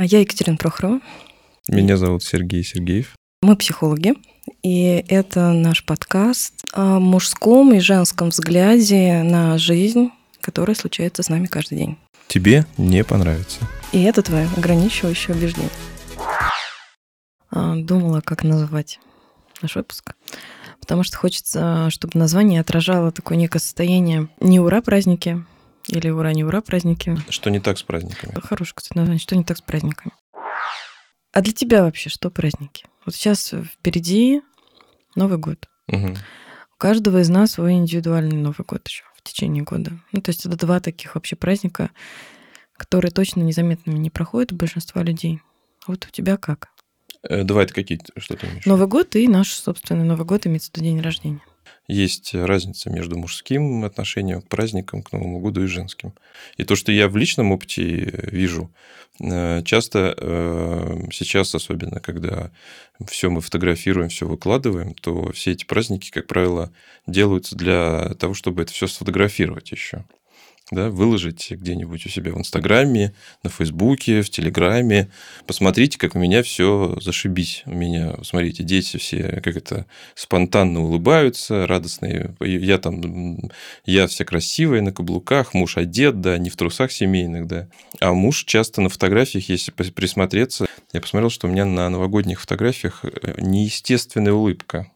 А Я Екатерина Прохорова. Меня зовут Сергей Сергеев. Мы психологи, и это наш подкаст о мужском и женском взгляде на жизнь, которая случается с нами каждый день. Тебе не понравится. И это твое ограничивающее убеждение. А, Думала, как назвать наш выпуск. Потому что хочется, чтобы название отражало такое некое состояние не ура праздники или ура не ура праздники. Что не так с праздниками? Хорошее, кстати, название. Что не так с праздниками? А для тебя вообще что праздники? Вот сейчас впереди Новый год. Мгм. У каждого из нас свой индивидуальный Новый год еще в течение года. Ну, то есть это два таких вообще праздника, которые точно незаметными не проходят у большинства людей. А вот у тебя как? Э, Давай, ты какие что ты имеешь? Новый год и наш собственный Новый год имеется в виду день рождения. Есть разница между мужским отношением к праздникам, к Новому году и женским. И то, что я в личном опыте вижу, э, часто э, сейчас, особенно когда все мы фотографируем, все выкладываем, то все эти праздники, как правило, делаются для того, чтобы это все сфотографировать еще. Да, выложить где-нибудь у себя в Инстаграме, на Фейсбуке, в Телеграме. Посмотрите, как у меня все зашибись. У меня, смотрите, дети все как это спонтанно улыбаются, радостные. Я там, я вся красивая на каблуках, муж одет, да, не в трусах семейных, да. А муж часто на фотографиях, если присмотреться, я посмотрел, что у меня на новогодних фотографиях э, неестественная улыбка.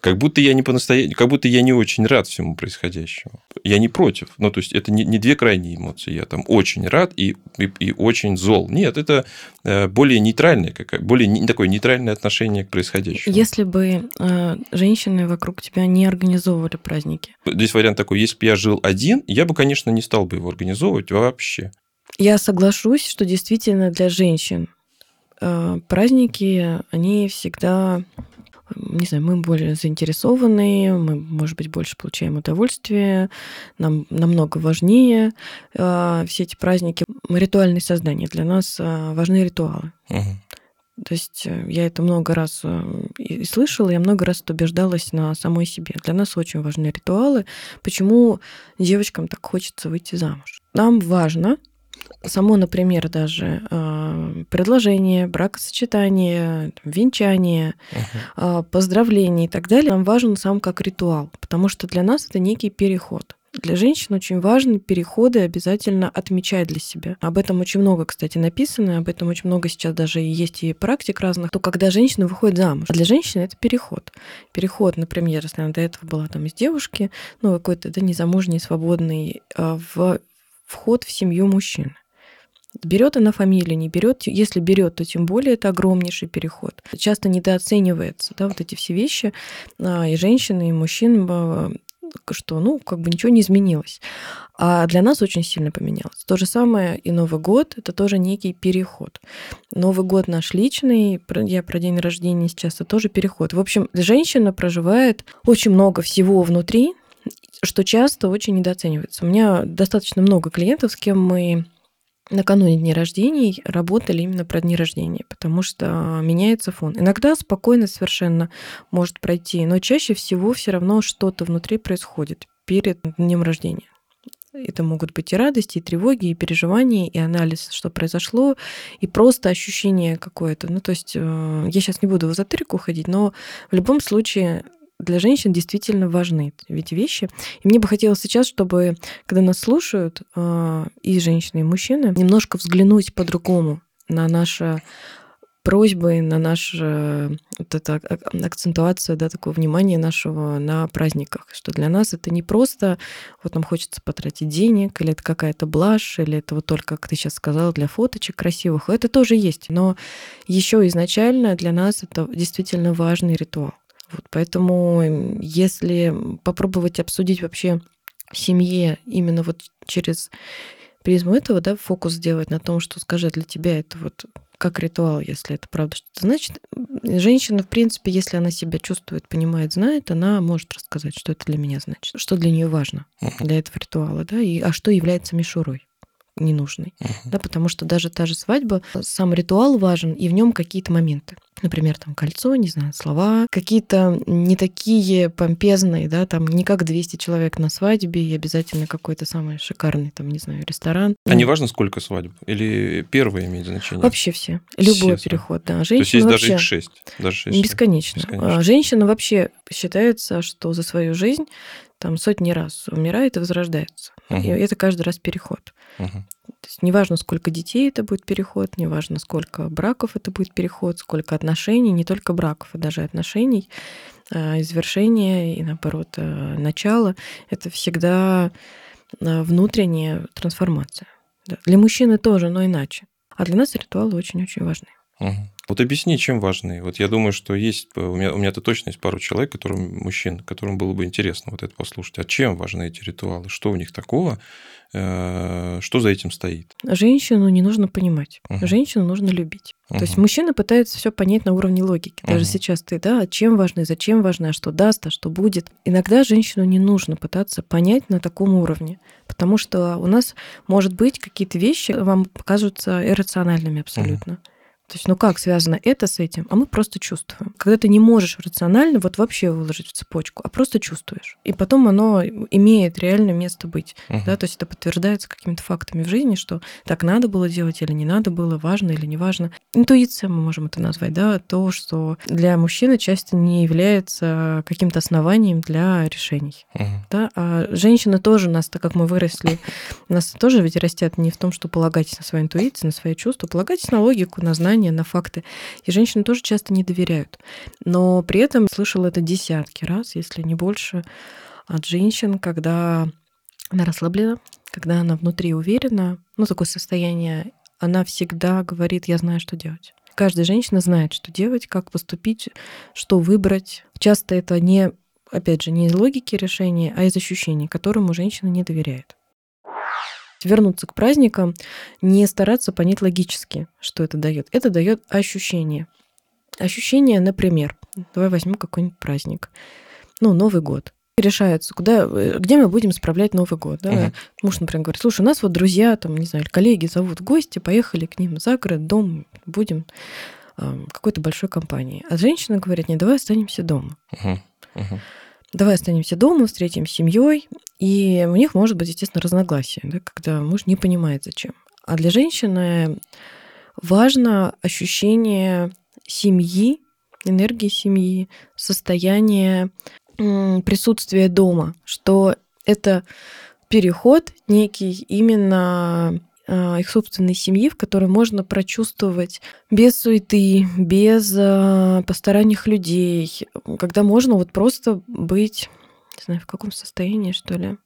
Как будто я не по-настоящему, как будто я не очень рад всему происходящему. Я не против. Ну, то есть, это не, не две крайние эмоции. Я там очень рад и, и, и очень зол. Нет, это э, более нейтральное, более не, такое нейтральное отношение к происходящему. Если бы э, женщины вокруг тебя не организовывали праздники, Здесь вариант такой, если бы я жил один, я бы, конечно, не стал бы его организовывать вообще. я соглашусь, что действительно для женщин э, праздники, они всегда, не знаю, мы более заинтересованы, мы, может быть, больше получаем удовольствие, нам намного важнее э, все эти праздники. Ритуальные создания, для нас э, важны ритуалы. Мгм. То есть э, я это много раз э, и слышала, я много раз убеждалась на самой себе. Для нас очень важны ритуалы. Почему девочкам так хочется выйти замуж? Нам важно само, например, даже э, предложение, бракосочетание, венчание, Мгм. а, поздравления и так далее, нам важен сам как ритуал, потому что для нас это некий переход. Для женщин очень важно переходы обязательно отмечать для себя. Об этом очень много, кстати, написано, об этом очень много сейчас даже есть и практик разных, то когда женщина выходит замуж. Для женщины это переход. Переход, например, если она до этого была там из девушки, ну, какой-то да, незамужний, свободный, а, в вход в семью мужчины. Берет она фамилию, не берет. Если берет, то тем более это огромнейший переход. Часто недооценивается, да, вот эти все вещи а, и женщины, и мужчин, а, что, ну, как бы ничего не изменилось. А для нас очень сильно поменялось. То же самое и Новый год, это тоже некий переход. Новый год наш личный, я про день рождения сейчас, это тоже переход. В общем, женщина проживает очень много всего внутри, что часто очень недооценивается. У меня достаточно много клиентов, с кем мы накануне дней рождений работали именно про дни рождения, потому что меняется фон. Иногда спокойно совершенно может пройти, но чаще всего все равно что-то внутри происходит перед днем рождения. Это могут быть и радости, и тревоги, и переживания, и анализ, что произошло, и просто ощущение какое-то. Ну, то есть э, я сейчас не буду в эзотерику ходить, но в любом случае для женщин действительно важны эти вещи. И мне бы хотелось сейчас, чтобы, когда нас слушают э, и женщины, и мужчины, немножко взглянуть по-другому на наши просьбы, на нашу вот это, ак- акцентуацию, да, такое внимание нашего на праздниках, что для нас это не просто вот нам хочется потратить денег, или это какая-то блажь, или это вот только, как ты сейчас сказала, для фоточек красивых. Это тоже есть, но еще изначально для нас это действительно важный ритуал. Вот поэтому, если попробовать обсудить вообще в семье именно вот через призму этого, да, фокус сделать на том, что скажи для тебя это вот как ритуал, если это правда что-то значит. Женщина, в принципе, если она себя чувствует, понимает, знает, она может рассказать, что это для меня значит, что для нее важно для этого ритуала, да, и а что является мишурой ненужной, Мгм. да, потому что даже та же свадьба, сам ритуал важен, и в нем какие-то моменты. например, там кольцо, не знаю, слова, какие-то не такие помпезные, да, там не как 200 человек на свадьбе и обязательно какой-то самый шикарный, там, не знаю, ресторан. А не важно, сколько свадьб? Или первое имеет значение? Вообще все. Любой все, переход, да. Женщина То есть есть вообще... даже их шесть? Даже шесть бесконечно. бесконечно. А женщина вообще считается, что за свою жизнь там сотни раз умирает и возрождается. Угу. И это каждый раз переход. Угу. То есть неважно, сколько детей это будет переход, неважно, сколько браков это будет переход, сколько отношений, не только браков, а даже отношений, а, извершения и, наоборот, а, начала. Это всегда а, внутренняя трансформация. Для мужчины тоже, но иначе. А для нас ритуалы очень-очень важны. Угу. Вот объясни, чем важны. Вот я думаю, что есть, у меня, у меня-то точно есть пару человек, которым, мужчин, которым было бы интересно вот это послушать. А чем важны эти ритуалы? Что у них такого? Э, что за этим стоит? Женщину не нужно понимать. Угу. Женщину нужно любить. Угу. То есть мужчина пытается все понять на уровне логики. Даже угу. сейчас ты, да, чем важны, зачем важны, а что даст, а что будет. Иногда женщину не нужно пытаться понять на таком уровне. Потому что у нас, может быть, какие-то вещи вам покажутся иррациональными абсолютно. Угу. То есть, ну как связано это с этим? А мы просто чувствуем. Когда ты не можешь рационально вот вообще выложить в цепочку, а просто чувствуешь. И потом оно имеет реальное место быть. Угу. Да? То есть это подтверждается какими-то фактами в жизни, что так надо было делать или не надо было, важно или не важно. Интуиция, мы можем это назвать, да, то, что для мужчины часто не является каким-то основанием для решений. Угу. Да? А женщины тоже нас, так как мы выросли, нас тоже ведь растят не в том, что полагайтесь на свою интуицию, на свои чувства, полагайтесь на логику, на знания, на факты. И женщины тоже часто не доверяют. Но при этом слышала это десятки раз, если не больше, от женщин, когда она расслаблена, когда она внутри уверена, ну, такое состояние, она всегда говорит, я знаю, что делать. Каждая женщина знает, что делать, как поступить, что выбрать. Часто это не, опять же, не из логики решения, а из ощущений, которому женщина не доверяет вернуться к праздникам, не стараться понять логически, что это дает. Это дает ощущение. Ощущение, например, давай возьмем какой-нибудь праздник. Ну, Новый год. Решается, куда, где мы будем справлять Новый год. Да? Угу. Муж, например, говорит, слушай, у нас вот друзья, там, не знаю, коллеги зовут в гости, поехали к ним за город, дом, будем э, какой-то большой компании. А женщина говорит, не, давай останемся дома. Угу. Угу давай останемся дома, встретим с семьей. И у них может быть, естественно, разногласия, да, когда муж не понимает, зачем. А для женщины важно ощущение семьи, энергии семьи, состояние присутствия дома, что это переход некий именно их собственной семьи, в которой можно прочувствовать без суеты, без а, посторонних людей, когда можно вот просто быть, не знаю, в каком состоянии, что ли,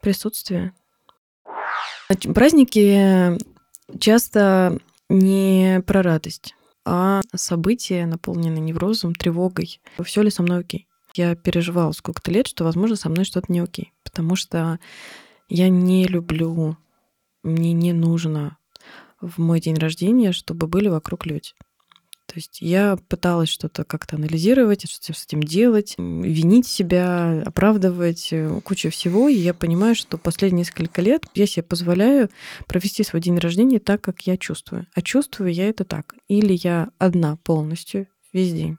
присутствие. Праздники часто не про радость, а события, наполненные неврозом, тревогой. Все ли со мной окей? Я переживала сколько-то лет, что, возможно, со мной что-то не окей, потому что я не люблю мне не нужно в мой день рождения, чтобы были вокруг люди. То есть я пыталась что-то как-то анализировать, что с этим делать, винить себя, оправдывать, э, куча всего. И я понимаю, что последние несколько лет я себе позволяю провести свой день рождения так, как я чувствую. А чувствую я это так. Или я одна полностью весь день,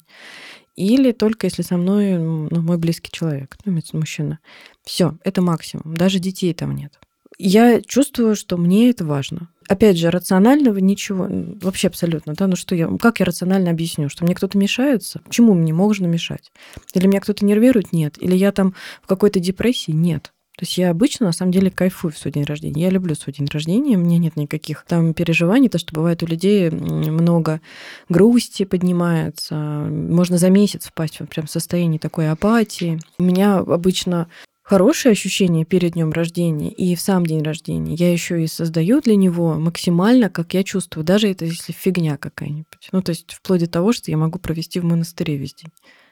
или только если со мной ну, мой близкий человек, ну, мужчина. Все, это максимум. Даже детей там нет я чувствую, что мне это важно. Опять же, рационального ничего, вообще абсолютно, да, ну что я, как я рационально объясню, что мне кто-то мешается? Чему мне можно мешать? Или меня кто-то нервирует? Нет. Или я там в какой-то депрессии? Нет. То есть я обычно, на самом деле, кайфую в свой день рождения. Я люблю свой день рождения, у меня нет никаких там переживаний, то, что бывает у людей много грусти поднимается, можно за месяц впасть в прям состояние такой апатии. У меня обычно хорошее ощущение перед днем рождения и в сам день рождения я еще и создаю для него максимально, как я чувствую, даже это если фигня какая-нибудь. Ну, то есть вплоть до того, что я могу провести в монастыре весь день.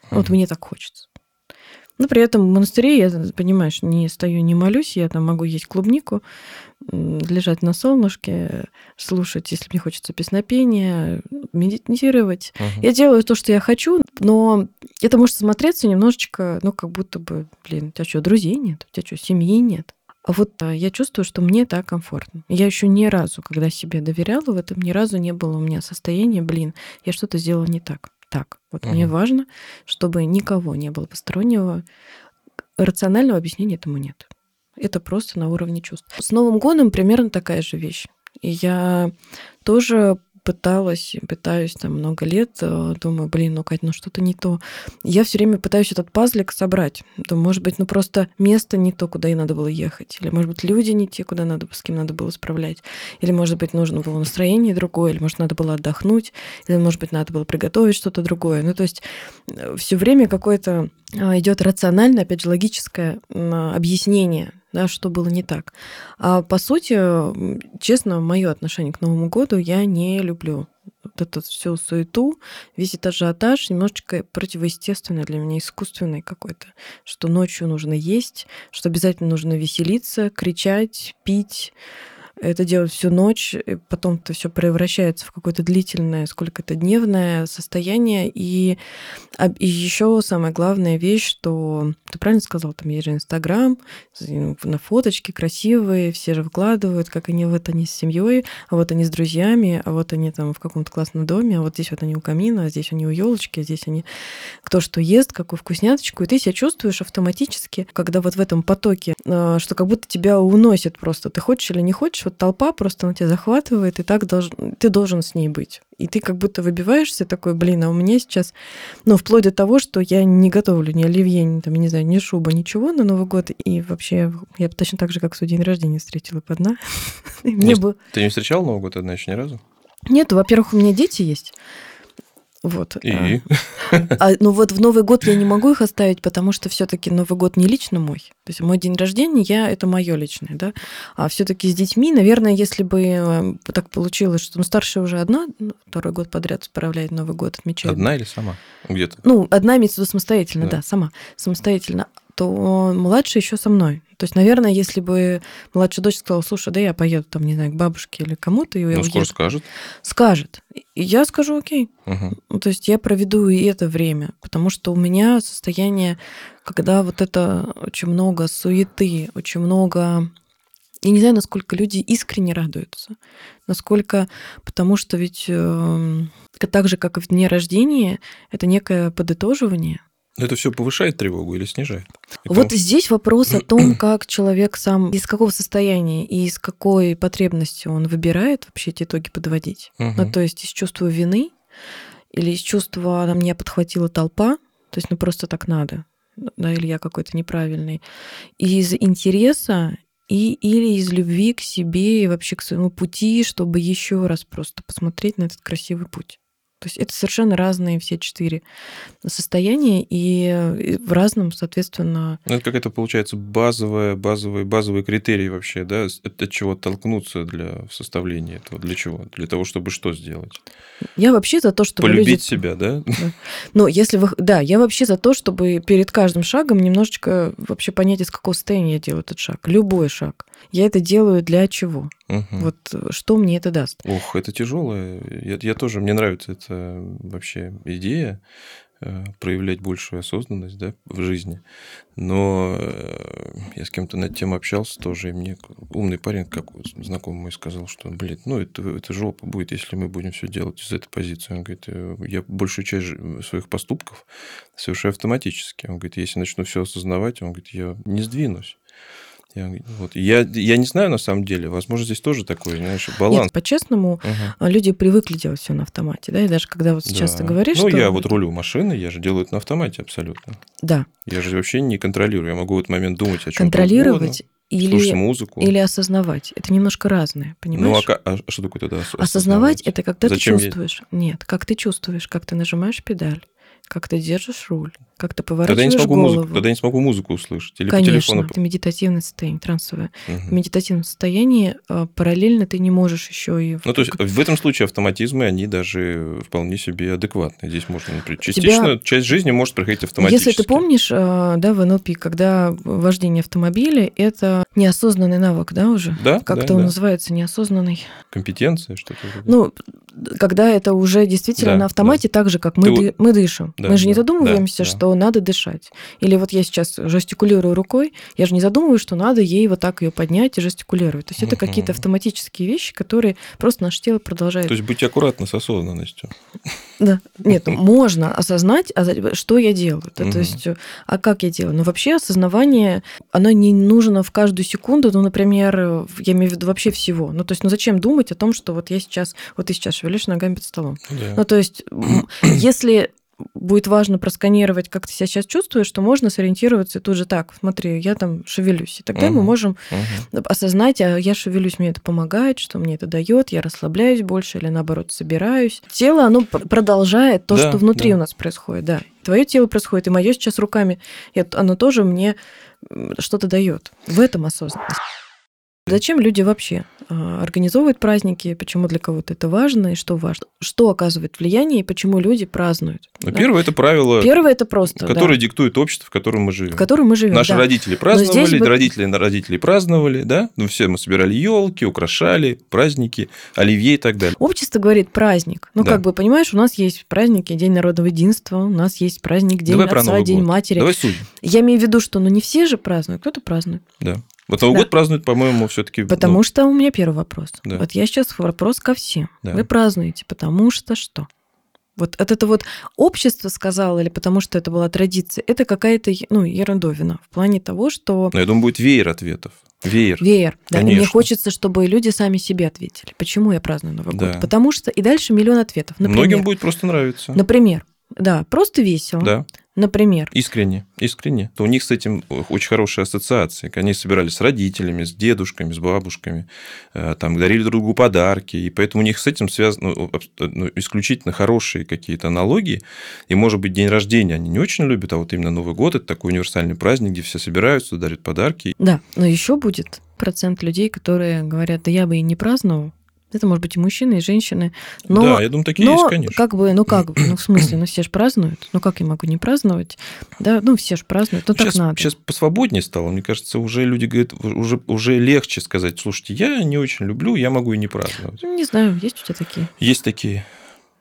Вот мне так хочется. Но при этом в монастыре я, понимаешь, не стою, не молюсь, я там могу есть клубнику, лежать на солнышке, слушать, если мне хочется песнопения, медитировать. Угу. Я делаю то, что я хочу, но это может смотреться немножечко, ну, как будто бы, блин, у тебя что, друзей нет? У тебя что, семьи нет? А вот а, я чувствую, что мне так комфортно. Я еще ни разу, когда себе доверяла в этом, ни разу не было у меня состояния, блин, я что-то сделала не так. Так. Вот угу. мне важно, чтобы никого не было постороннего. Рационального объяснения этому нет. Это просто на уровне чувств. С Новым годом примерно такая же вещь. И я тоже пыталась, пытаюсь там много лет, э, думаю, блин, ну, Кать, ну что-то не то. Я все время пытаюсь этот пазлик собрать. Думаю, может быть, ну просто место не то, куда и надо было ехать. Или, может быть, люди не те, куда надо, с кем надо было справлять. Или, может быть, нужно было настроение другое, или, может, надо было отдохнуть, или, может быть, надо было приготовить что-то другое. Ну, то есть э, все время какое-то а, идет рациональное, опять же, логическое объяснение да, что было не так. А по сути, честно, мое отношение к Новому году я не люблю. Вот эту всю суету, весь этот ажиотаж немножечко противоестественный для меня, искусственный какой-то. Что ночью нужно есть, что обязательно нужно веселиться, кричать, пить, это делать всю ночь, и потом это все превращается в какое-то длительное, сколько то дневное состояние. И, и еще самая главная вещь, что ты правильно сказал, там есть же Инстаграм, на фоточки красивые, все же выкладывают, как они вот они с семьей, а вот они с друзьями, а вот они там в каком-то классном доме, а вот здесь вот они у камина, а здесь они у елочки, а здесь они кто что ест, какую вкусняточку, и ты себя чувствуешь автоматически, когда вот в этом потоке, э, что как будто тебя уносит просто, ты хочешь или не хочешь, вот толпа просто на тебя захватывает, и так долж... ты должен с ней быть. И ты как будто выбиваешься такой, блин, а у меня сейчас, ну, вплоть до того, что я не готовлю ни оливье, ни, там, не знаю, ни шуба, ничего на Новый год. И вообще я точно так же, как свой день рождения встретила по одна. Мне. Ты не встречал Новый год одна еще ни разу? Нет, во-первых, у меня дети есть. Вот. И? А, а, ну вот в Новый год я не могу их оставить, потому что все-таки Новый год не лично мой. То есть мой день рождения, я это мое личное, да. А все-таки с детьми, наверное, если бы э, так получилось, что ну, старшая уже одна, ну, второй год подряд справляет Новый год, отмечает. Одна или сама? Где-то? Ну, одна имеется в виду самостоятельно, да, да сама. Самостоятельно то младший еще со мной. То есть, наверное, если бы младшая дочь сказала, слушай, да я поеду там, не знаю, к бабушке или кому-то. Ну, скоро уеду. скажет. Скажет. И я скажу, окей. Угу. То есть я проведу и это время, потому что у меня состояние, когда вот это очень много суеты, очень много я не знаю, насколько люди искренне радуются. Насколько... Потому что ведь э, так же, как и в дне рождения, это некое подытоживание. Но это все повышает тревогу или снижает? И вот потому... здесь вопрос о том, как человек сам, из какого состояния и из какой потребности он выбирает вообще эти итоги подводить. Угу. Ну, то есть из чувства вины или из чувства «на меня подхватила толпа», то есть ну просто так надо, да, или я какой-то неправильный, и из интереса и, или из любви к себе и вообще к своему пути, чтобы еще раз просто посмотреть на этот красивый путь. То есть это совершенно разные все четыре состояния и в разном, соответственно... Ну, это какая-то, получается, базовая, базовые, базовые критерии вообще, да? От чего толкнуться для составления этого? Для чего? Для того, чтобы что сделать? Я вообще за то, чтобы Полюбить люди... себя, да? да? Ну, если вы... Да, я вообще за то, чтобы перед каждым шагом немножечко вообще понять, из какого состояния я делаю этот шаг. Любой шаг. Я это делаю для чего? Угу. Вот э, что мне это даст? Ох, это тяжелое. Я, я тоже, мне нравится эта вообще идея э, проявлять большую осознанность да, в жизни. Но э, я с кем-то над тем общался тоже, и мне умный парень, как знакомый мой, сказал, что, блин, ну это, это жопа будет, если мы будем все делать из этой позиции. Он говорит, я большую часть своих поступков совершаю автоматически. Он говорит, если начну все осознавать, он говорит, я не сдвинусь. Я, вот, я, я не знаю на самом деле, возможно, здесь тоже такой, знаешь, баланс. Нет, по-честному, угу. люди привыкли делать все на автомате, да, и даже когда вот сейчас да. ты говоришь, Ну, что... я вот рулю машины, я же делаю это на автомате абсолютно. Да. Я же вообще не контролирую, я могу в этот момент думать о чем Контролировать или, слушать музыку. Или осознавать. Это немножко разное, понимаешь? Ну, а, а что такое тогда осознавать? Осознавать – это когда Зачем ты чувствуешь. Я... Нет, как ты чувствуешь, как ты нажимаешь педаль, как ты держишь руль, как ты поворачиваешь тогда я не смогу голову. Музыку, тогда я не смогу музыку услышать. Или Конечно, по телефону... это медитативное состояние, трансовое. Угу. В медитативном состоянии а, параллельно ты не можешь еще и... Ну, то есть в этом случае автоматизмы, они даже вполне себе адекватны. Здесь можно, например, частично тебя... часть жизни может проходить автоматически. Если ты помнишь, а, да, в НЛП, когда вождение автомобиля – это неосознанный навык, да, уже? Да, Как-то да, он да. называется, неосознанный. Компетенция, что-то. Ну, когда это уже действительно да, на автомате, да. так же, как мы, ты... ды... мы дышим. Да, мы же да, не задумываемся, да, что надо дышать. Или вот я сейчас жестикулирую рукой, я же не задумываюсь, что надо ей вот так ее поднять и жестикулировать. То есть это какие-то автоматические вещи, которые просто наше тело продолжает. То есть быть аккуратно с осознанностью. Да. Нет, можно осознать, а что я делаю. Да. То есть, э, а как я делаю? Но вообще осознавание, оно не нужно в каждую секунду, ну, например, я имею в виду вообще всего. Ну, то есть, ну, зачем думать о том, что вот я сейчас, вот ты сейчас шевелишь ногами под столом. Да. Ну, то есть, если будет важно просканировать, как ты себя сейчас чувствуешь, то можно сориентироваться и тут же так, смотри, я там шевелюсь. И тогда мы Мгм. можем Мгм. осознать, а я шевелюсь, мне это помогает, что мне это дает, я расслабляюсь больше или наоборот собираюсь. Тело, оно пр- продолжает то, Да, что внутри да. у нас происходит, да. Твое тело происходит, и мое сейчас руками, и оно тоже мне что-то дает. В этом осознанность. Зачем люди вообще а, организовывают праздники, почему для кого-то это важно и что важно? Что оказывает влияние и почему люди празднуют? Ну, да? первое это правило, Первое это просто, которое да, диктует общество, в котором мы живем. в котором мы живем. Наши да. родители праздновали, бы- родители на родителей праздновали, да? Ну, все мы собирали елки, украшали, праздники, оливье и так далее. Общество говорит праздник. Ну, Да. как бы, понимаешь, у нас есть праздники, День народного единства, у нас есть праздник День Давай отца, День год. матери. Давай судим. Я имею в виду, что ну не все же празднуют, кто-то празднует. Да. Вот Новый Да. год празднуют, по-моему, все-таки. Потому что у меня первый вопрос. Да. Вот я сейчас вопрос ко всем. Да. Вы празднуете, потому что что? Вот от это вот общество сказало или потому что это была традиция, это какая-то ну, ерундовина в плане того, что Но я думаю, будет веер ответов. Веер. Веер. Да, и мне Конечно. хочется, чтобы люди сами себе ответили. Почему я праздную Новый Да. год? Потому что... И дальше миллион ответов. Например, Многим будет просто нравиться. например да, просто весело. Да, Например, искренне, искренне. То у них с этим очень хорошие ассоциации. Они собирались с родителями, с дедушками, с бабушками, э, там дарили друг другу подарки, и поэтому у них с этим связаны ну, абс- ну, исключительно хорошие какие-то аналогии. И, может быть, день рождения они не очень любят, а вот именно Новый год – это такой универсальный праздник, где все собираются, дарят подарки. да, но еще будет процент людей, которые говорят, да я бы и не праздновал. Это может быть и мужчины, и женщины. Но, да, я думаю, такие но есть, конечно. как бы, ну как бы, ну в смысле, ну все же празднуют. Ну как я могу не праздновать? Да, ну все же празднуют, ну так сейчас, надо. сейчас посвободнее стало. Мне кажется, уже люди говорят, уже, уже легче сказать, слушайте, я не очень люблю, я могу и не праздновать. Не знаю, есть у тебя такие? Есть такие.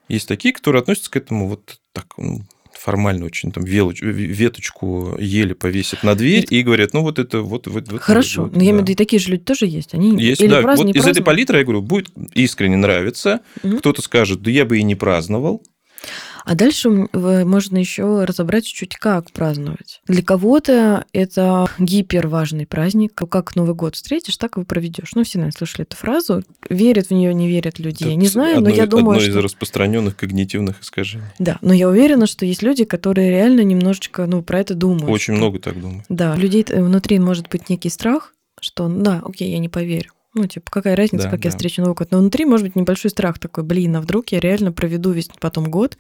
Есть такие, которые относятся к этому вот так ну, формально очень, там велоч- веточку ели повесят на дверь Нет. и говорят, ну вот это вот... вот, вот Хорошо, вот, но я имею в да. виду, и такие же люди тоже есть. Они Есть, или да, празднуют, вот из этой палитры, я говорю, будет искренне нравиться, Мгм. кто-то скажет, да я бы и не праздновал, А дальше можно еще разобрать чуть-чуть, как праздновать. Для кого-то это гипер важный праздник. Как Новый год встретишь, так и проведешь. Ну, все, наверное, слышали эту фразу. Верят в нее, не верят люди. Я Это не знаю, одно, но я думаю, одно что... из распространенных когнитивных искажений. Да, но я уверена, что есть люди, которые реально немножечко, ну, про это думают. Очень много так думаю. Да, людей внутри может быть некий страх, что, ну да, окей, я не поверю. Ну, типа, какая разница, Да, как я да. встречу Новый год. Но внутри может быть небольшой страх такой, блин, а вдруг я реально проведу весь потом год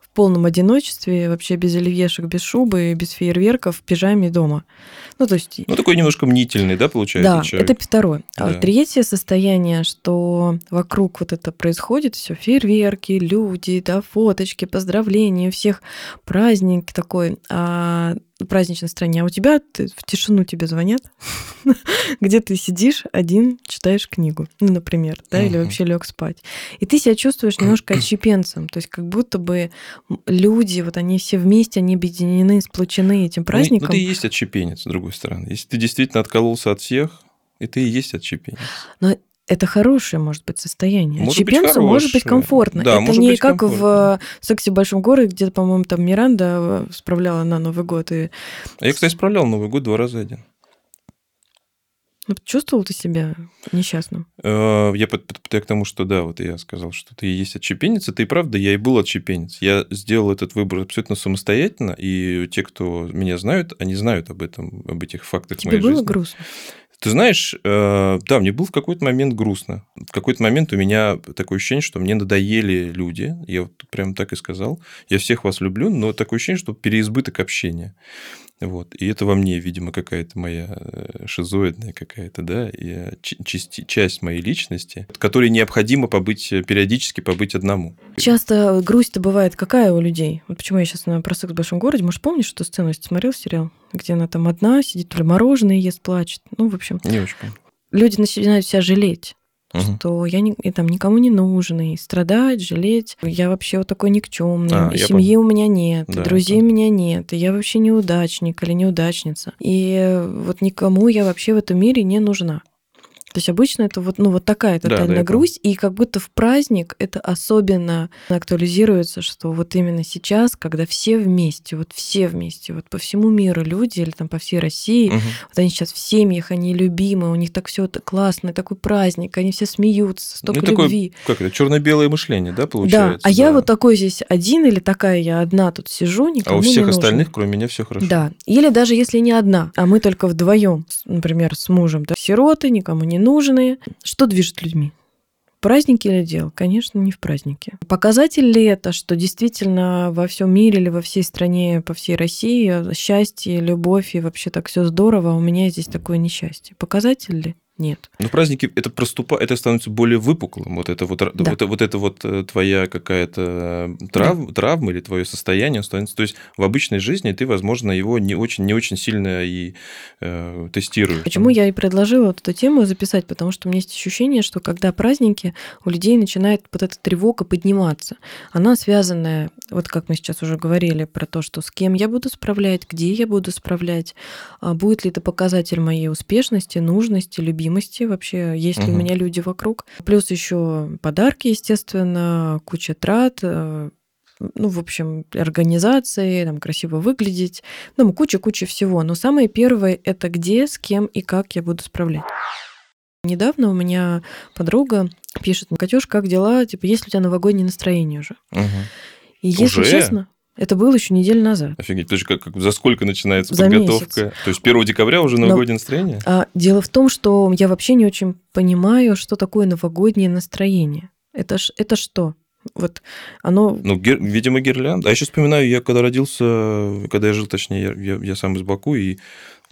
в полном одиночестве, вообще без оливьешек, без шубы, без фейерверков, в пижаме дома. Ну, то есть... Ну, такой немножко мнительный, да, получается, Да, человек? это второе. А Да. третье состояние, что вокруг вот это происходит, все фейерверки, люди, да, фоточки, поздравления, всех праздник такой, а, праздничной стране. А у тебя ты- в тишину тебе звонят, где ты сидишь один, читаешь книгу, ну, например, да, или вообще лег спать. И ты себя чувствуешь немножко отщепенцем, то есть как будто бы люди, вот они все вместе, они объединены, сплочены этим Ну, и- праздником. Ну, ты и есть отщепенец, с другой стороны. Если ты действительно откололся от всех, и ты и есть отщепенец. Это хорошее, может быть, состояние. Может быть, Отщепенцу может быть хорошее. комфортно. Да, это может не быть, как комфортно. в «Сексе в большом городе», где, по-моему, там Миранда э, справляла на Новый год. И А я, кстати, справлял Новый год два раза один. ну, чувствовал ты себя несчастным? Э, Я под- под- я к тому, что да, вот я сказал, что ты и есть отщепенец, это и правда, я и был отщепенец. Я сделал этот выбор абсолютно самостоятельно, и те, кто меня знают, они знают об этом, об этих фактах Тебе моей было жизни. грустно? Ты знаешь, э, да, мне было в какой-то момент грустно. В какой-то момент у меня такое ощущение, что мне надоели люди. Я вот прям так и сказал. Я всех вас люблю, но такое ощущение, что переизбыток общения. Вот. И это во мне, видимо, какая-то моя э, шизоидная какая-то, да, и, э, ч- части- часть моей личности, которой необходимо побыть, э, периодически побыть одному. Часто грусть-то бывает какая у людей? Вот почему я сейчас на про секс в большом городе. Может, помнишь эту сцену, если смотрел сериал? Где она там одна сидит, то ли мороженое ест, плачет. Ну, в общем, Не очень помню. люди начинают себя жалеть. Мгм. что я не, и там никому не нужен, и страдать, жалеть. Я вообще вот такой никчемный, А, и я семьи у меня нет, и Да, друзей да. у меня нет, и я вообще неудачник или неудачница. И вот никому я вообще в этом мире не нужна. То есть обычно это вот, ну, вот такая Да, тотальная да, я грусть, и как будто в праздник это особенно актуализируется, что вот именно сейчас, когда все вместе, вот все вместе, вот по всему миру люди или там по всей России, Мгм. вот они сейчас в семьях, они любимы, у них так все классно, такой праздник, они все смеются, столько Ну, такое, любви. как это, черно-белое мышление, да, Да, получается? а я да. вот такой здесь один или такая я одна тут сижу, А никому у не всех нужна. остальных, кроме меня, все хорошо. Да. Или даже если не одна, а мы только вдвоем, например, с мужем, да, сироты, никому не нужные. Что движет людьми? Праздники или дело? Конечно, не в празднике. Показатель ли это, что действительно во всем мире или во всей стране, по всей России счастье, любовь и вообще так все здорово, а у меня здесь такое несчастье? Показатель ли? Нет. Но праздники это проступа, это становится более выпуклым. Вот это вот, Да. вот, вот это вот э, твоя какая-то трав, травма или твое состояние становится. То есть в обычной жизни ты, возможно, его не очень, не очень сильно и э, тестируешь. Почему я и предложила вот эту тему записать? Потому что у меня есть ощущение, что когда праздники, у людей начинает вот эта тревога подниматься. Она связанная, вот как мы сейчас уже говорили, про то, что с кем я буду справлять, где я буду справлять, а будет ли это показатель моей успешности, нужности, любимости вообще, есть ли у меня люди вокруг. Плюс еще подарки, естественно, куча трат, э, ну, в общем, организации, там, красиво выглядеть, ну, куча-куча всего. Но самое первое – это где, с кем и как я буду справлять. Недавно у меня подруга пишет, Катюш, как дела? Типа, есть ли у тебя новогоднее настроение уже? Мгм. И если Уже? честно, это было еще неделю назад. Офигеть. То есть как, как- за сколько начинается За подготовка? То есть 1 декабря уже Но- новогоднее настроение? А дело в том, что я вообще не очень понимаю, что такое новогоднее настроение. Это, ж, это что? Вот оно... Ну, гир- видимо, гирлянда. А я еще вспоминаю, я когда родился, когда я жил, точнее, я, я- я сам из Баку, и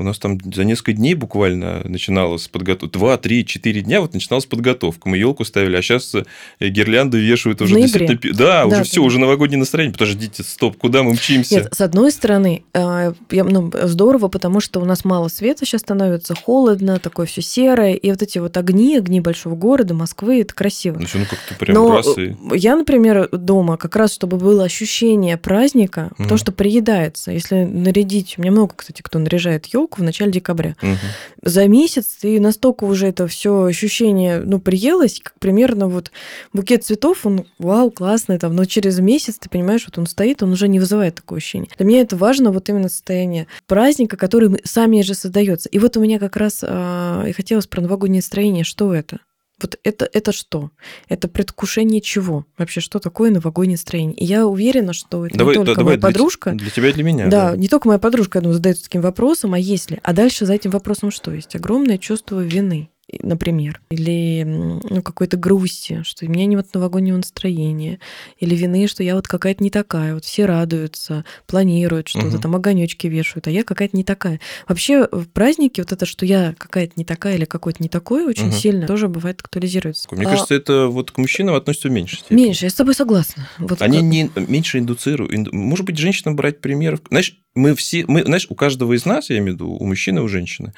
у нас там за несколько дней буквально начиналась подготовка. Два, три, четыре дня вот начиналась подготовка. Мы елку ставили, а сейчас гирлянды вешают уже действительно... Да, Да, уже да, все, уже новогоднее настроение. Подождите, стоп, куда мы мчимся? Нет, с одной стороны, э, я- ну, здорово, потому что у нас мало света сейчас становится, холодно, такое все серое, и вот эти вот огни, огни большого города, Москвы, это красиво. Ну, ну как-то прям Но раз и... э, я, например, дома, как раз чтобы было ощущение праздника, Мгм. то, что приедается. Если нарядить, у меня много, кстати, кто наряжает елку в начале декабря. Мгм. За месяц ты настолько уже это все ощущение, ну, приелось, как примерно вот букет цветов, он, вау, классный, там, но через месяц ты понимаешь, вот он стоит, он уже не вызывает такое ощущение. Для меня это важно, вот именно состояние праздника, который сами же создается. И вот у меня как раз а, и хотелось про новогоднее настроение. Что это? Вот это, это что? Это предвкушение чего? Вообще, что такое новогоднее настроение? И я уверена, что это Давай, не только да- моя для подружка. Для, тебя и для меня. Да, не только моя подружка, я думаю, задается таким вопросом, а есть ли? А дальше за этим вопросом что есть? Огромное чувство вины, например, или ну, какой-то грусти, что у меня нет новогоднего настроения, или вины, что я вот какая-то не такая, вот все радуются, планируют что-то, Мгм. там огонечки вешают, а я какая-то не такая. Вообще в празднике вот это, что я какая-то не такая или какой-то не такой, очень Мгм. сильно тоже бывает актуализируется. Мне А, кажется, это вот к мужчинам относится в меньшей степени. меньше, я с тобой согласна. Вот Они как- не, меньше индуцируют. Инду- Может быть, женщинам брать пример. Знаешь, мы все, мы, знаешь, у каждого из нас, я имею в виду, у мужчины у женщины,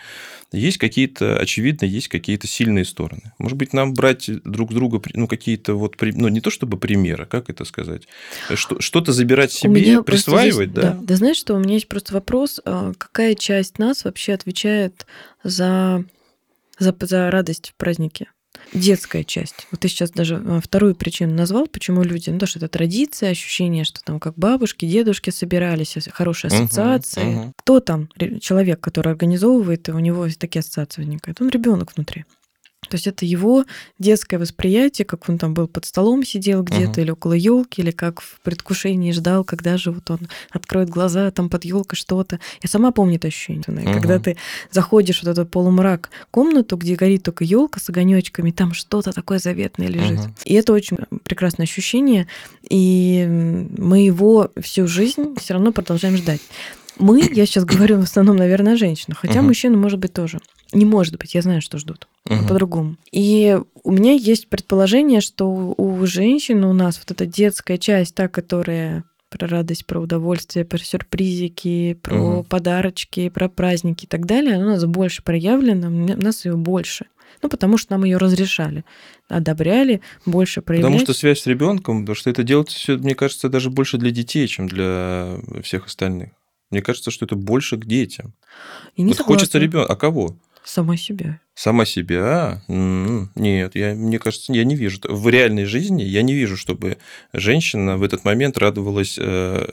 есть какие-то, очевидно, есть какие-то сильные стороны. Может быть, нам брать друг друга, ну, какие-то вот, ну, не то чтобы примеры, как это сказать, что, что-то забирать себе, присваивать, здесь- да? да. знаешь что, у меня есть просто вопрос, а, какая часть нас вообще отвечает за, за, за радость в празднике? Детская часть. Вот ты сейчас даже а, вторую причину назвал, почему люди, ну то, что это традиция, ощущение, что там как бабушки, дедушки собирались, хорошие ассоциации. мгм. Кто там? Человек, который организовывает, и у него такие ассоциации возникают. Он ребенок внутри. То есть это его детское восприятие, как он там был под столом, сидел где-то, Мгм. или около елки, или как в предвкушении ждал, когда же вот он откроет глаза, там под елкой что-то. Я сама помню это ощущение. Мгм. Когда ты заходишь в вот этот полумрак комнату, где горит только елка с огонечками, там что-то такое заветное лежит. Мгм. И это очень прекрасное ощущение, и мы его всю жизнь все равно продолжаем ждать. Мы, я сейчас говорю в основном, наверное, о женщинах, хотя Мгм. мужчины, может быть, тоже. Не может быть, я знаю, что ждут Мгм. по-другому. И у меня есть предположение, что у женщин у нас вот эта детская часть, та, которая про радость, про удовольствие, про сюрпризики, про Мгм. подарочки, про праздники и так далее, она у нас больше проявлена, у нас ее больше. Ну, потому что нам ее разрешали, одобряли, больше проявлять. Потому что связь с ребенком, потому что это делается все, мне кажется, даже больше для детей, чем для всех остальных. Мне кажется, что это больше к детям. И не вот хочется ребенка. А кого? Сама себя. Сама себя? М, Нет, я, мне кажется, я не вижу. В реальной жизни я не вижу, чтобы женщина в этот момент радовалась, э,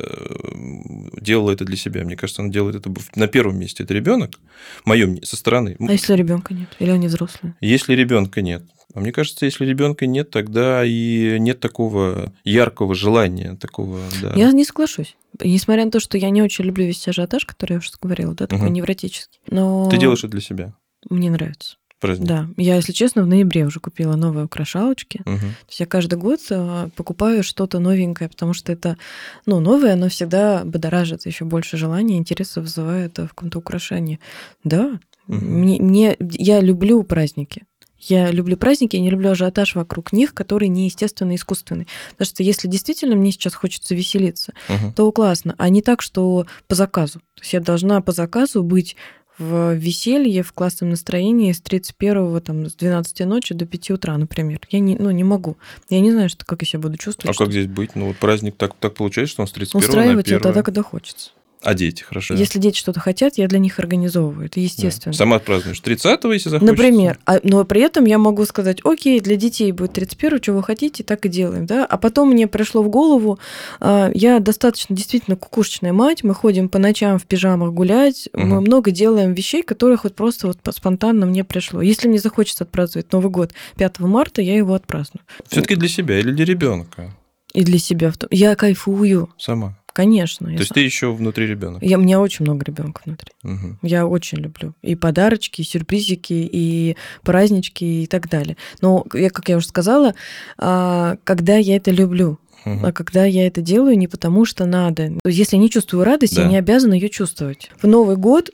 делала это для себя. Мне кажется, она делает это на первом месте. Это ребенок, мое со стороны. А если ребенка нет? Или они взрослые? Если ребенка нет. А мне кажется, если ребенка нет, тогда и нет такого яркого желания, такого, да. Я не соглашусь. Несмотря на то, что я не очень люблю весь ажиотаж, который я уже говорила, да, такой Мгм. невротический. Но Ты делаешь это для себя. мне нравится. Праздник. Да. Я, если честно, в ноябре уже купила новые украшалочки. Мгм. То есть я каждый год а, покупаю что-то новенькое, потому что это, ну, новое, оно всегда бодоражит еще больше желания, интереса вызывает а, в каком-то украшении. Да, Мгм. мне, мне, я люблю праздники. Я люблю праздники, я не люблю ажиотаж вокруг них, который неестественный, искусственный. Потому что если действительно мне сейчас хочется веселиться, Мгм. то классно, а не так, что по заказу. То есть я должна по заказу быть в веселье, в классном настроении с 31 там, с 12 ночи до 5 утра, например. Я не, ну, не могу. Я не знаю, что, как я себя буду чувствовать. А что как здесь быть? Ну, вот праздник так, так получается, что он с 31 на Устраивать 1. это тогда, когда хочется. А дети, хорошо. Если дети что-то хотят, я для них организовываю. Это Да. естественно. Сама отпразднуешь 30 если захочешь. Например, а, но при этом я могу сказать, окей, для детей будет 31, что вы хотите, так и делаем, да. А потом мне пришло в голову, а, я достаточно действительно кукушечная мать, мы ходим по ночам в пижамах гулять, мы Мгм. много делаем вещей, которых вот просто вот по- спонтанно мне пришло. Если мне захочется отпраздновать Новый год 5 марта, я его отпраздную. Все-таки для себя или для ребенка? И для себя. Я кайфую, Сама. Конечно. я То есть сам- ты еще внутри ребенка. Я, у меня очень много ребенка внутри. Мгм. Я очень люблю. И подарочки, и сюрпризики, и празднички, и так далее. Но, я, как я уже сказала, а, когда я это люблю, Мгм. а когда я это делаю не потому, что надо. Если я не чувствую радость, я Да. не обязана ее чувствовать. В Новый год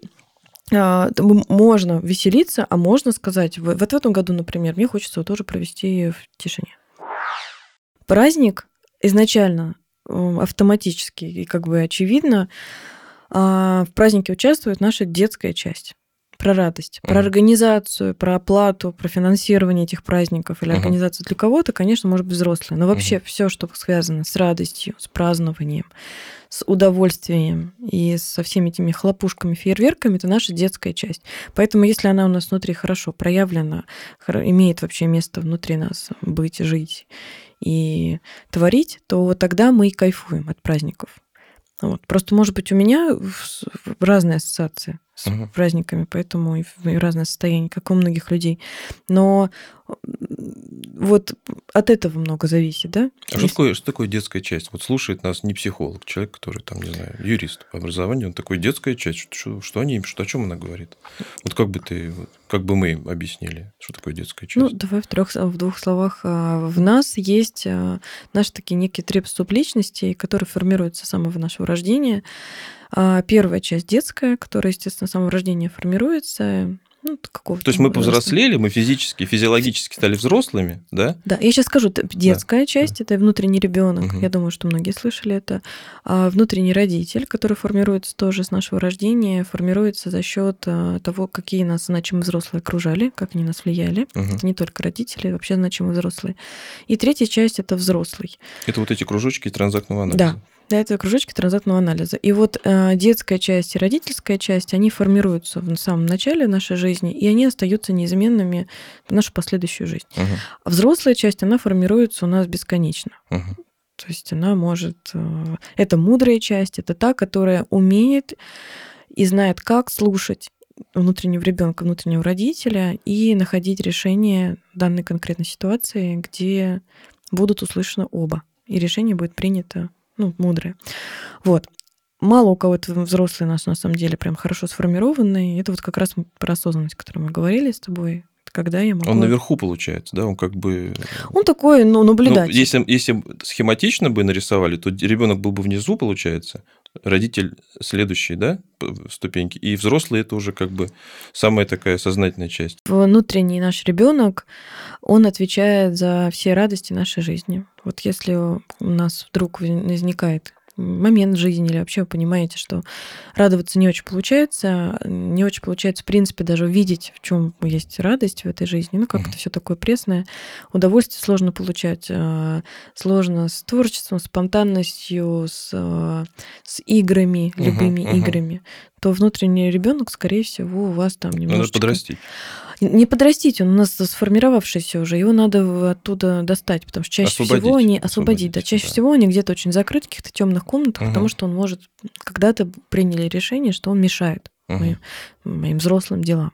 а, можно веселиться, а можно сказать, вот в этом году, например, мне хочется его тоже провести в тишине. Праздник изначально автоматически и как бы очевидно а, в празднике участвует наша детская часть про радость, про организацию, про оплату, про финансирование этих праздников или Мгм. организацию для кого-то, конечно, может быть взрослая. Но вообще все, что связано с радостью, с празднованием, с удовольствием и со всеми этими хлопушками, фейерверками, это наша детская часть. Поэтому если она у нас внутри хорошо проявлена, имеет вообще место внутри нас быть, жить и творить, то вот тогда мы и кайфуем от праздников. Вот. Просто, может быть, у меня разные ассоциации с Мгм. праздниками, поэтому и разное состояние, как у многих людей. Но вот от этого много зависит, да? А что такое, что такое детская часть? Вот слушает нас не психолог, человек, который там, не знаю, юрист по образованию, он такой, детская часть, что, что, что они, что, о чем она говорит? Вот как бы ты, как бы мы им объяснили, что такое детская часть? Ну, давай в, трех, в двух словах. А, В нас есть а, наши такие некие три субличности, которые формируются с самого нашего рождения. А, Первая часть детская, которая, естественно, с самого рождения формируется. Ну, какого То есть мы повзрослели, мы физически, физиологически стали взрослыми, да? Да, я сейчас скажу, детская часть это внутренний ребенок. Мгм. Я думаю, что многие слышали это. А внутренний родитель, который формируется тоже с нашего рождения, формируется за счет а, того, какие нас значимые взрослые окружали, как они нас влияли. Мгм. Это не только родители, вообще значимые взрослые. И третья часть это взрослый. Это вот эти кружочки транзактного анализа. Да. Да, это кружочки транзактного анализа. И вот э, детская часть и родительская часть, они формируются в самом начале нашей жизни, и они остаются неизменными в нашу последующую жизнь. Мгм. А взрослая часть, она формируется у нас бесконечно. Мгм. То есть она может... э, Это мудрая часть, это та, которая умеет и знает, как слушать внутреннего ребенка, внутреннего родителя и находить решение данной конкретной ситуации, где будут услышаны оба. И решение будет принято, ну, мудрое. Вот. Мало у кого это взрослые нас на самом деле прям хорошо сформированные. Это вот как раз про осознанность, о которой мы говорили с тобой. Когда я могу... Он наверху получается, да, он как бы... Он такой, ну, Ну, наблюдатель. если, если схематично бы нарисовали, то ребенок был бы внизу, получается, родитель следующий, да, ступеньки, и взрослый это уже как бы самая такая сознательная часть. внутренний наш ребенок, он отвечает за все радости нашей жизни. Вот если у нас вдруг возникает момент жизни, или вообще вы понимаете, что радоваться не очень получается, не очень получается, в принципе, даже увидеть, в чем есть радость в этой жизни. Ну, как это все такое пресное. Удовольствие сложно получать. а, Сложно с творчеством, с спонтанностью, с, а, с играми, любыми мгм. играми. То внутренний ребенок, скорее всего, у вас там Надо немножечко... подрастить. Не подрастить, он у нас сформировавшийся уже, его надо оттуда достать, потому что чаще Освободить, всего они освободить, освободить, да, чаще да. всего они где-то очень закрыты, в каких-то темных комнатах, Мгм. потому что он может когда-то приняли решение, что он мешает Мгм. моим, моим взрослым делам.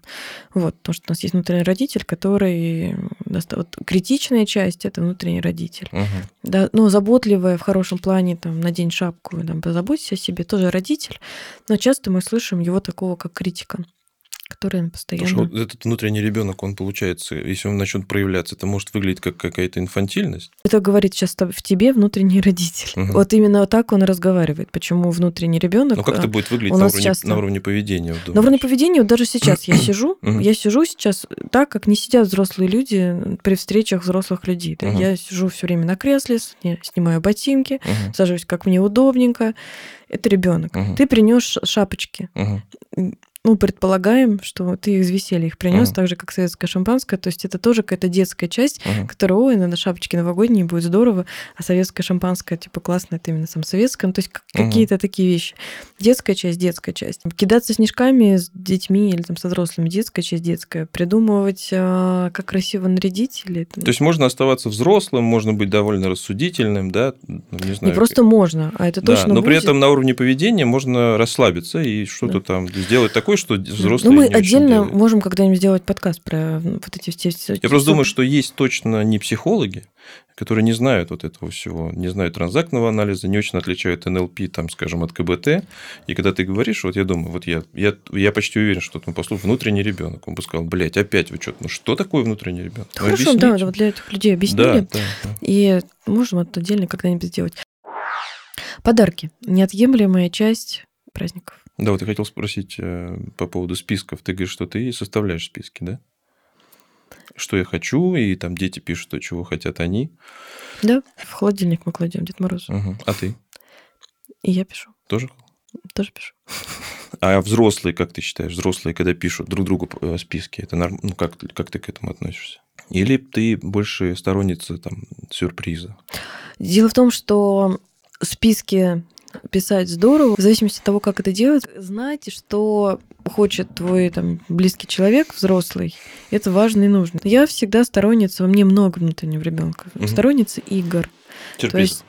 Вот, потому что у нас есть внутренний родитель, который вот критичная часть это внутренний родитель. Мгм. Да, ну, заботливая в хорошем плане, там, надень шапку, там, позаботься о себе, тоже родитель. Но часто мы слышим его такого, как критика, который постоянно... Потому что вот этот внутренний ребенок, он получается, если он начнет проявляться, это может выглядеть как какая-то инфантильность. Это говорит сейчас в тебе внутренний родитель. Мгм. Вот именно так он разговаривает. Почему внутренний ребенок? Но как это будет выглядеть на уровне, часто- на уровне поведения? вот На уровне поведения, вот даже сейчас я сижу, я сижу сейчас так, как не сидят взрослые люди при встречах взрослых людей. Да. Мгм. Я сижу все время на кресле, снимаю ботинки, Мгм. сажусь как мне удобненько. Это ребенок. Мгм. Ты принес шапочки. Мгм. Ну, предполагаем, что ты из веселья их принес, Мгм. так же, как советское шампанское. То есть это тоже какая-то детская часть, Мгм. которая, ой, надо шапочки новогодние, будет здорово, а советское шампанское, типа, классно, это именно сам советское. Ну, то есть как- какие-то такие вещи. Детская часть, детская часть. Кидаться снежками с детьми или там со взрослыми, детская часть, детская. Придумывать, а, как красиво нарядить или... это- То есть можно оставаться взрослым, можно быть довольно рассудительным, да, ну, не знаю. Не просто можно, а это Да, точно но при будет. этом на уровне поведения можно расслабиться и что-то Да. там сделать такое, что взрослые Ну, мы отдельно можем когда-нибудь сделать подкаст про вот эти все... Я просто думаю, что есть точно не психологи, которые не знают вот этого всего, не знают транзактного анализа, не очень отличают НЛП, там, скажем, от КБТ. И когда ты говоришь, вот я думаю, вот я, я, я почти уверен, что он послушал внутренний ребенок. Он бы сказал, блядь, опять вы что-то, ну что такое внутренний ребенок? Ну, Хорошо, да, объясните». вот для этих людей да, объяснили. да, да. И можем это отдельно когда-нибудь сделать. Подарки. Неотъемлемая часть праздников. Да, вот я хотел спросить э, по поводу списков. Ты говоришь, что ты составляешь списки, да? Что я хочу, и там дети пишут, что чего хотят они. Да, в холодильник мы кладем Дед Мороз. Мгм. А ты И я пишу. тоже? Тоже пишу. А взрослые, как ты считаешь, взрослые, когда пишут друг другу э, списки, это норм... ну как, как ты к этому относишься? Или ты больше сторонница там сюрприза? Дело в том, что списки писать здорово, в зависимости от того, как это делать. Знайте, что хочет твой там, близкий человек, взрослый, это важно и нужно. Я всегда сторонница, во мне много внутреннего ребенка, Мгм. сторонница игр. То есть,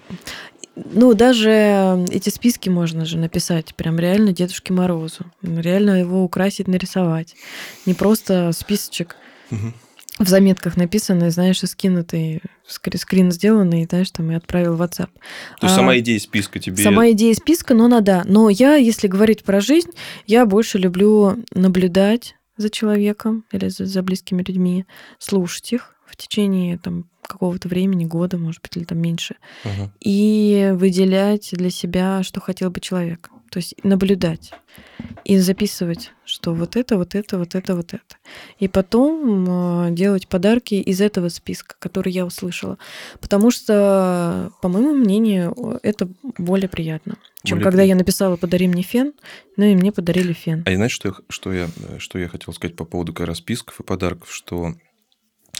ну, даже эти списки можно же написать прям реально Дедушке Морозу. Реально его украсить, нарисовать. Не просто списочек в заметках написанный, знаешь, и скинутый, скри- скрин сделанный, знаешь, там и отправил в WhatsApp. То есть А, сама идея списка тебе... Сама идея списка, но надо. Но я, если говорить про жизнь, я больше люблю наблюдать за человеком или за, за близкими людьми, слушать их в течение там, какого-то времени, года, может быть, или там меньше, Ага. и выделять для себя, что хотел бы человек. То есть наблюдать и записывать, что вот это, вот это, вот это, вот это. И потом э, делать подарки из этого списка, который я услышала. Потому что, по моему мнению, э, это более приятно, чем Более когда я написала «подари мне фен», ну и мне подарили фен. А и знаешь, что я, что, я, что я хотел сказать по поводу как раз списков и подарков, что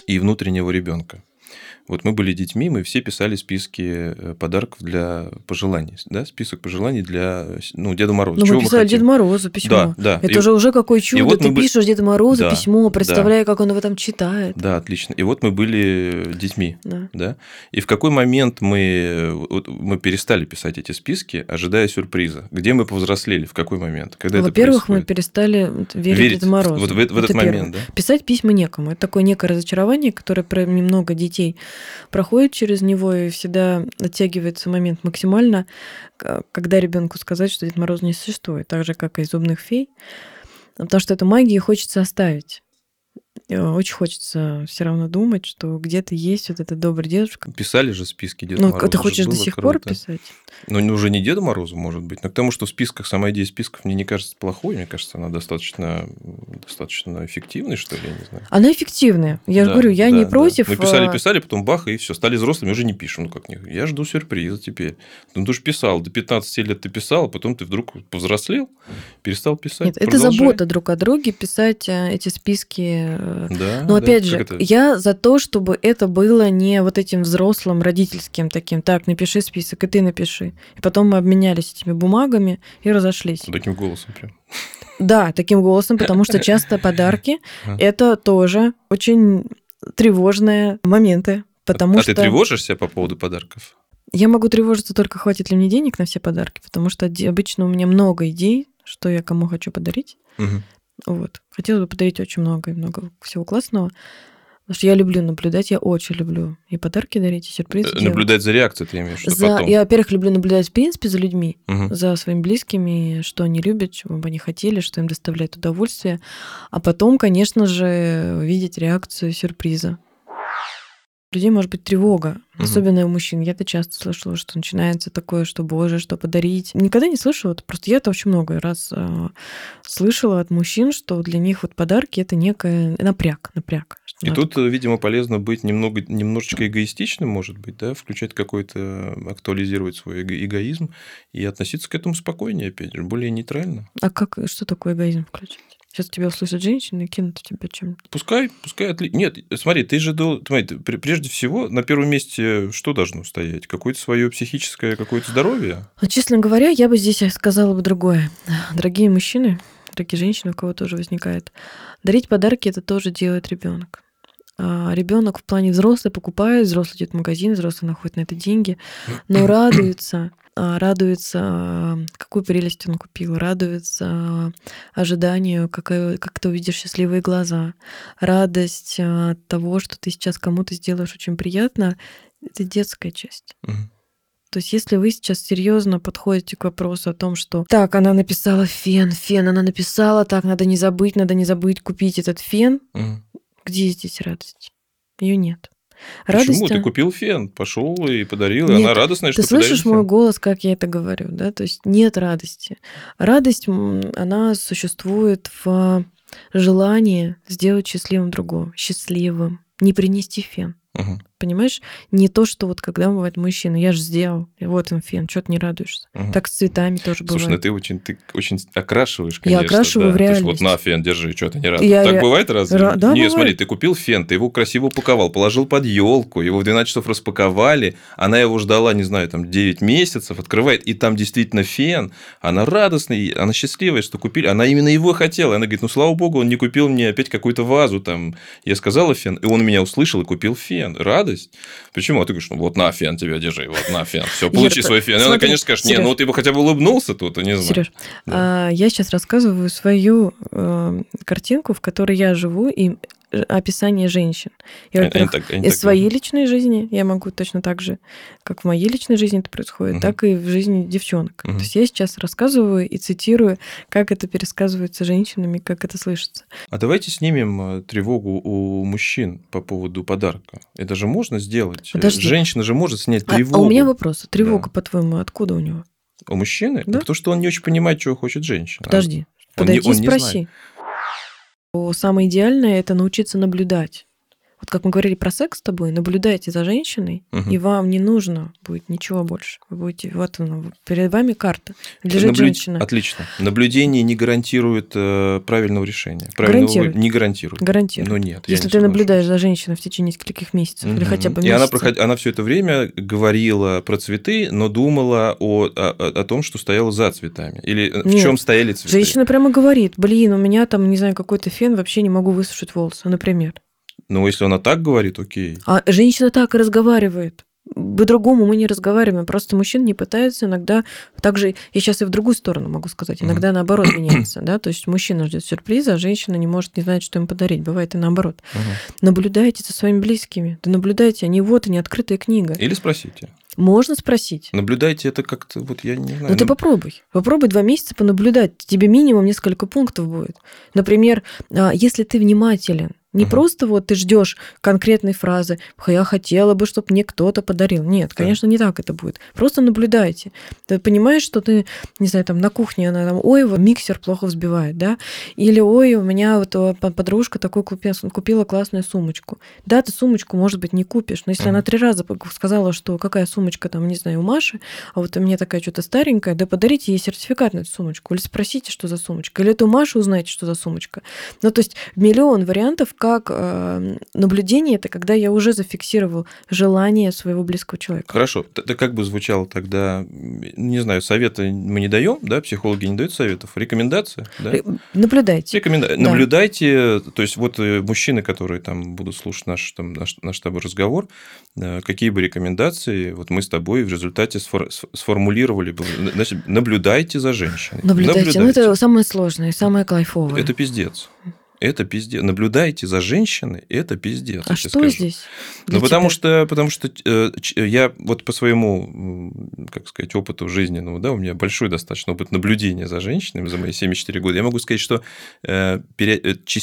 и внутреннего ребенка. Вот мы были детьми, мы все писали списки э, подарков для пожеланий, да, список пожеланий для, ну, Деда Мороза. Ну, мы мы писали хотим? Деду Морозу письмо. Да, да. Это И- же уже какое чудо. вот Ты мы пишешь Деду Морозу Да, письмо, да. представляя, как он его там читает. Да, отлично. И вот мы были детьми, Да. да. И в какой момент мы, вот мы перестали писать эти списки, ожидая сюрприза? Где мы повзрослели? В какой момент? Когда это Во-первых, мы перестали верить, Верить Деду Морозу. вот в, в этот Это первое. момент, да? Писать письма некому. Это такое некое разочарование, которое про немного детей проходит через него, и всегда оттягивается момент максимально, когда ребенку сказать, что Дед Мороз не существует, так же, как и зубных фей. Потому что эту магию хочется оставить. И Очень хочется все равно думать, что где-то есть вот этот добрый дедушка. Писали же списки Деда Ну, Мороза. ты же хочешь до сих пор писать? Ну, уже не Деду Морозу, может быть, но к тому, что в списках, сама идея списков мне не кажется плохой, мне кажется, она достаточно, достаточно эффективной, что ли, я не знаю. Она эффективная. Я же Да, говорю, я да, не да. против. Мы писали, а, писали, потом бах, и все, стали взрослыми, уже не пишем. Ну, как не. Я жду сюрприза теперь. Ну, ты же писал, до 15 лет ты писал, а потом ты вдруг повзрослел, перестал писать. Нет, это Продолжай. забота друг о друге, писать э, эти списки. Э, Да, Но да. опять Как же, я за то, чтобы это было не вот этим взрослым родительским таким. Так, напиши список, и ты напиши. И потом мы обменялись этими бумагами и разошлись. Таким голосом прям. Да, таким голосом, потому что часто подарки это тоже очень тревожные моменты. Потому а что ты тревожишься по поводу подарков? я могу тревожиться только хватит ли мне денег на все подарки, потому что обычно у меня много идей, что я кому хочу подарить. Мгм. Вот. Хотелось бы подарить очень много и много всего классного. Потому что я люблю наблюдать, я очень люблю и подарки дарить, и сюрпризы Э, делать. Наблюдать за реакцией ты имеешь в виду За... потом? Я, во-первых, люблю наблюдать, в принципе, за людьми, Мгм. за своими близкими, что они любят, чего бы они хотели, что им доставляет удовольствие. А потом, конечно же, видеть реакцию сюрприза. Людей может быть тревога, Мгм. особенно у мужчин. Я это часто слышала, что начинается такое, что боже, что подарить. Никогда не слышала, просто я это очень много раз а, слышала от мужчин, что для них вот подарки это некая напряг, напряг. И тут, э, видимо, полезно быть немного, немножечко эгоистичным, может быть, да, включать какой-то, актуализировать свой эго- эгоизм и относиться к этому спокойнее, опять же, более нейтрально. А как, что такое эгоизм включить? Сейчас тебя услышат женщины и кинут тебя чем Пускай, пускай отли... Нет, смотри, ты же дол- смотри, прежде всего на первом месте что должно стоять? Какое-то свое психическое, какое-то здоровье? Честно говоря, я бы здесь сказала бы другое. Дорогие мужчины, дорогие женщины, у кого тоже возникает, дарить подарки это тоже делает ребенок. Ребенок в плане взрослый покупает, взрослый идет в магазин, взрослый находит на это деньги, но радуется, а, радуется, а, какую прелесть он купил, радуется а, ожиданию, какая- как ты увидишь счастливые глаза, радость а, от того, что ты сейчас кому-то сделаешь очень приятно, это детская часть. Мгм. То есть, если вы сейчас серьезно подходите к вопросу о том, что так, она написала фен, фен, она написала, так, надо не забыть, надо не забыть купить этот фен, Мгм. где здесь радость? Ее нет. Почему? Радость, Ты купил фен, пошел и подарил, и Нет, она радостная, Ты что подарил слышишь фен. мой голос, как я это говорю, да? То есть нет радости. Радость, она существует в желании сделать счастливым другого, счастливым, не принести фен. Мгм. Понимаешь? Не то, что вот когда бывает мужчина, я же сделал, и вот он фен, что ты не радуешься. Мгм. Так с цветами тоже Слушай, ну бывает. ты очень, ты очень окрашиваешь, Я конечно. окрашиваю да. в То есть вот реальность. на фен, держи, что ты не рад. Я так ре- бывает разве? Ра- да, Не, бывает. смотри, ты купил фен, ты его красиво упаковал, положил под елку, его в 12 часов распаковали, она его ждала, не знаю, там 9 месяцев, открывает, и там действительно фен, она радостная, она счастливая, что купили, она именно его хотела. Она говорит, ну, слава богу, он не купил мне опять какую-то вазу, там, я сказала фен, и он меня услышал и купил фен. Радость. Почему? А ты говоришь, ну, вот на фен тебя держи, вот на фен, все, получи Ир, свой фен. И она, смотри, конечно, скажет, не, ну, ты бы хотя бы улыбнулся тут, не знаю. Сереж, Да. а, я сейчас рассказываю свою э, картинку, в которой я живу, и описание женщин. Я, Они- во-первых, так- из так своей личной жизни я могу точно так же, как в моей личной жизни это происходит, Мгм. так и в жизни девчонок. Мгм. То есть я сейчас рассказываю и цитирую, как это пересказывается женщинами, как это слышится. А давайте снимем э, тревогу у мужчин по поводу подарка. Это же можно сделать. Подожди. Женщина же может снять А- тревогу. А, у меня вопрос. Тревога, Да. по-твоему, откуда у него? У мужчины? Да. Потому что он не очень понимает, чего хочет женщина. Подожди. Он не- Подойди, он не спроси. знает. Самое идеальное это научиться наблюдать. Вот как мы говорили про секс с тобой, наблюдайте за женщиной, Мгм. и вам не нужно будет ничего больше. Вы будете, вот она, перед вами карта. Лежит Наблю- женщина. Отлично. Наблюдение не гарантирует э, правильного решения. Правильного Гарантирует. Не гарантирует. Гарантирую. Ну нет. Если не ты наблюдаешь за женщиной в течение нескольких месяцев или Мгм. хотя бы И она, месяца, проход... она все это время говорила про цветы, но думала о, о, о- том, что стояло за цветами. Или э, в Нет. чем стояли цветы. женщина прямо говорит, блин, у меня там, не знаю, какой-то фен, вообще не могу высушить волосы, например. Ну, если она так говорит, окей. А женщина так и разговаривает. По-другому мы не разговариваем. Просто мужчины не пытаются иногда... Также я сейчас и в другую сторону могу сказать. Иногда наоборот меняется. Да? То есть мужчина ждет сюрприза, а женщина не может не знать, что им подарить. Бывает и наоборот. Мгм. Наблюдайте за своими близкими. Да наблюдайте, они вот, они открытая книга. Или спросите. Можно спросить. Наблюдайте это как-то, вот я не знаю. Ну ты ну, попробуй. Попробуй два месяца понаблюдать. Тебе минимум несколько пунктов будет. Например, а, если ты внимателен, не Мгм. просто вот ты ждешь конкретной фразы, я хотела бы, чтобы мне кто-то подарил. Нет, конечно, не так это будет. Просто наблюдайте. Ты понимаешь, что ты, не знаю, там на кухне она там, ой, вот миксер плохо взбивает, да? Или ой, у меня вот э, по- подружка такой купила, купила классную сумочку. Да, ты сумочку, может быть, не купишь, но если Мгм. она три раза сказала, что какая сумочка там, не знаю, у Маши, а вот у меня такая что-то старенькая, да подарите ей сертификат на эту сумочку, или спросите, что за сумочка, или эту Машу узнаете, что за сумочка. Ну, то есть миллион вариантов, как э, наблюдение это когда я уже зафиксировал желание своего близкого человека. Хорошо. Это как бы звучало тогда, не знаю, советы мы не даем, да, психологи не дают советов, рекомендации, да? Наблюдайте. Рекоменда... Да. Наблюдайте, то есть вот э, мужчины, которые там будут слушать наш, там, наш, наш с тобой разговор, какие бы рекомендации вот мы с тобой в результате сфор... сформулировали бы, значит, наблюдайте за женщиной. Наблюдайте. наблюдайте. Ну, это самое сложное самое кайфовое. Это пиздец это пиздец. Наблюдайте за женщиной, это пиздец. А что скажу. здесь? Ну, потому что, потому что э, я вот по своему, как сказать, опыту жизненному, да, у меня большой достаточно опыт наблюдения за женщинами за мои 74 года. Я могу сказать, что э, э, ча,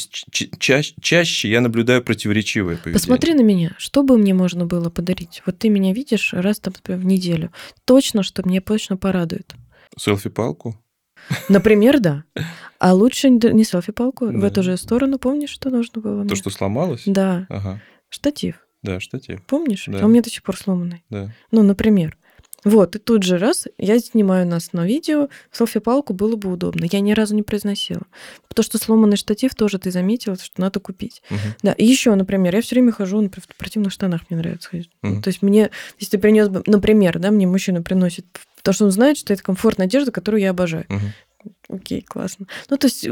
ча, чаще я наблюдаю противоречивое поведение. Посмотри на меня. Что бы мне можно было подарить? Вот ты меня видишь раз там в неделю. Точно, что мне точно порадует. Селфи-палку? Например, да. А лучше не селфи-палку да. в эту же сторону. Помнишь, что нужно было? То, что сломалось? Да. Ага. Штатив. Да, штатив. Помнишь? Да. А у меня до сих пор сломанный. Да. Ну, например. Вот, и тут же раз, я снимаю нас на видео, селфи-палку было бы удобно. Я ни разу не произносила. Потому что сломанный штатив тоже ты заметила, что надо купить. Угу. Да, и еще, например, я все время хожу например, в спортивных штанах, мне нравится ходить. Угу. То есть мне, если ты принес бы, например, да, мне мужчина приносит, потому что он знает, что это комфортная одежда, которую я обожаю. Угу. Окей, классно. Ну, то есть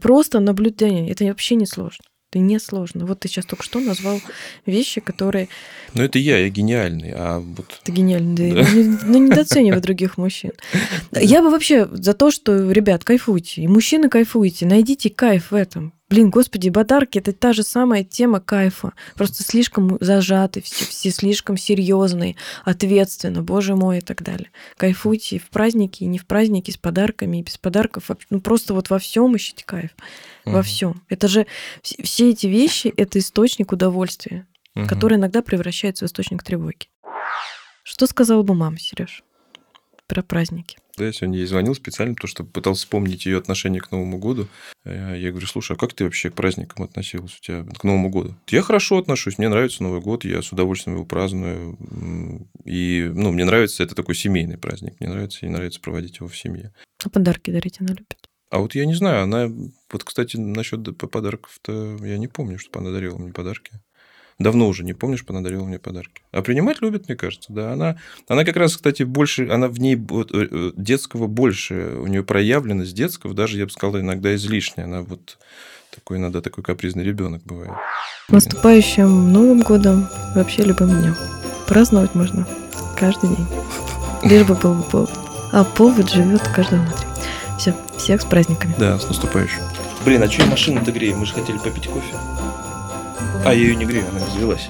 просто наблюдение, это вообще не сложно. Это не сложно. Вот ты сейчас только что назвал вещи, которые... Ну, это я, я гениальный, а вот... Ты гениальный, да. Ну, ну, недооценивай других мужчин. Я бы вообще за то, что, ребят, кайфуйте. И мужчины кайфуйте. Найдите кайф в этом. Блин, господи, подарки это та же самая тема кайфа. Просто слишком зажаты, все, все слишком серьезные, ответственно, боже мой, и так далее. Кайфуйте и в праздники, и не в праздники, с подарками, и без подарков. Ну, просто вот во всем ищите кайф. Угу. Во всем. Это же все эти вещи это источник удовольствия, угу. который иногда превращается в источник тревоги. Что сказала бы мама, Сереж, про праздники? Да, я сегодня ей звонил специально, потому что пытался вспомнить ее отношение к Новому году. Э, я говорю, слушай, а как ты вообще к праздникам относилась у тебя, к Новому году? Я хорошо отношусь, мне нравится Новый год, я с удовольствием его праздную. И, ну, мне нравится, это такой семейный праздник, мне нравится, и нравится проводить его в семье. А подарки дарить она любит? А вот я не знаю, она... Вот, кстати, насчет подарков-то я не помню, чтобы она дарила мне подарки. Давно уже не помнишь, она дарила мне подарки. А принимать любит, мне кажется, да. Она, она как раз, кстати, больше, она в ней вот, э, детского больше, у нее проявленность детского, даже, я бы сказал, иногда излишняя. Она вот такой, иногда такой капризный ребенок бывает. Наступающим Новым годом, вообще любым днем. Праздновать можно каждый день. Лишь бы был повод. А повод живет каждый внутри. Все, всех с праздниками. Да, с наступающим. Блин, а что машину-то греем? Мы же хотели попить кофе. А, я ее не грею, она не завелась.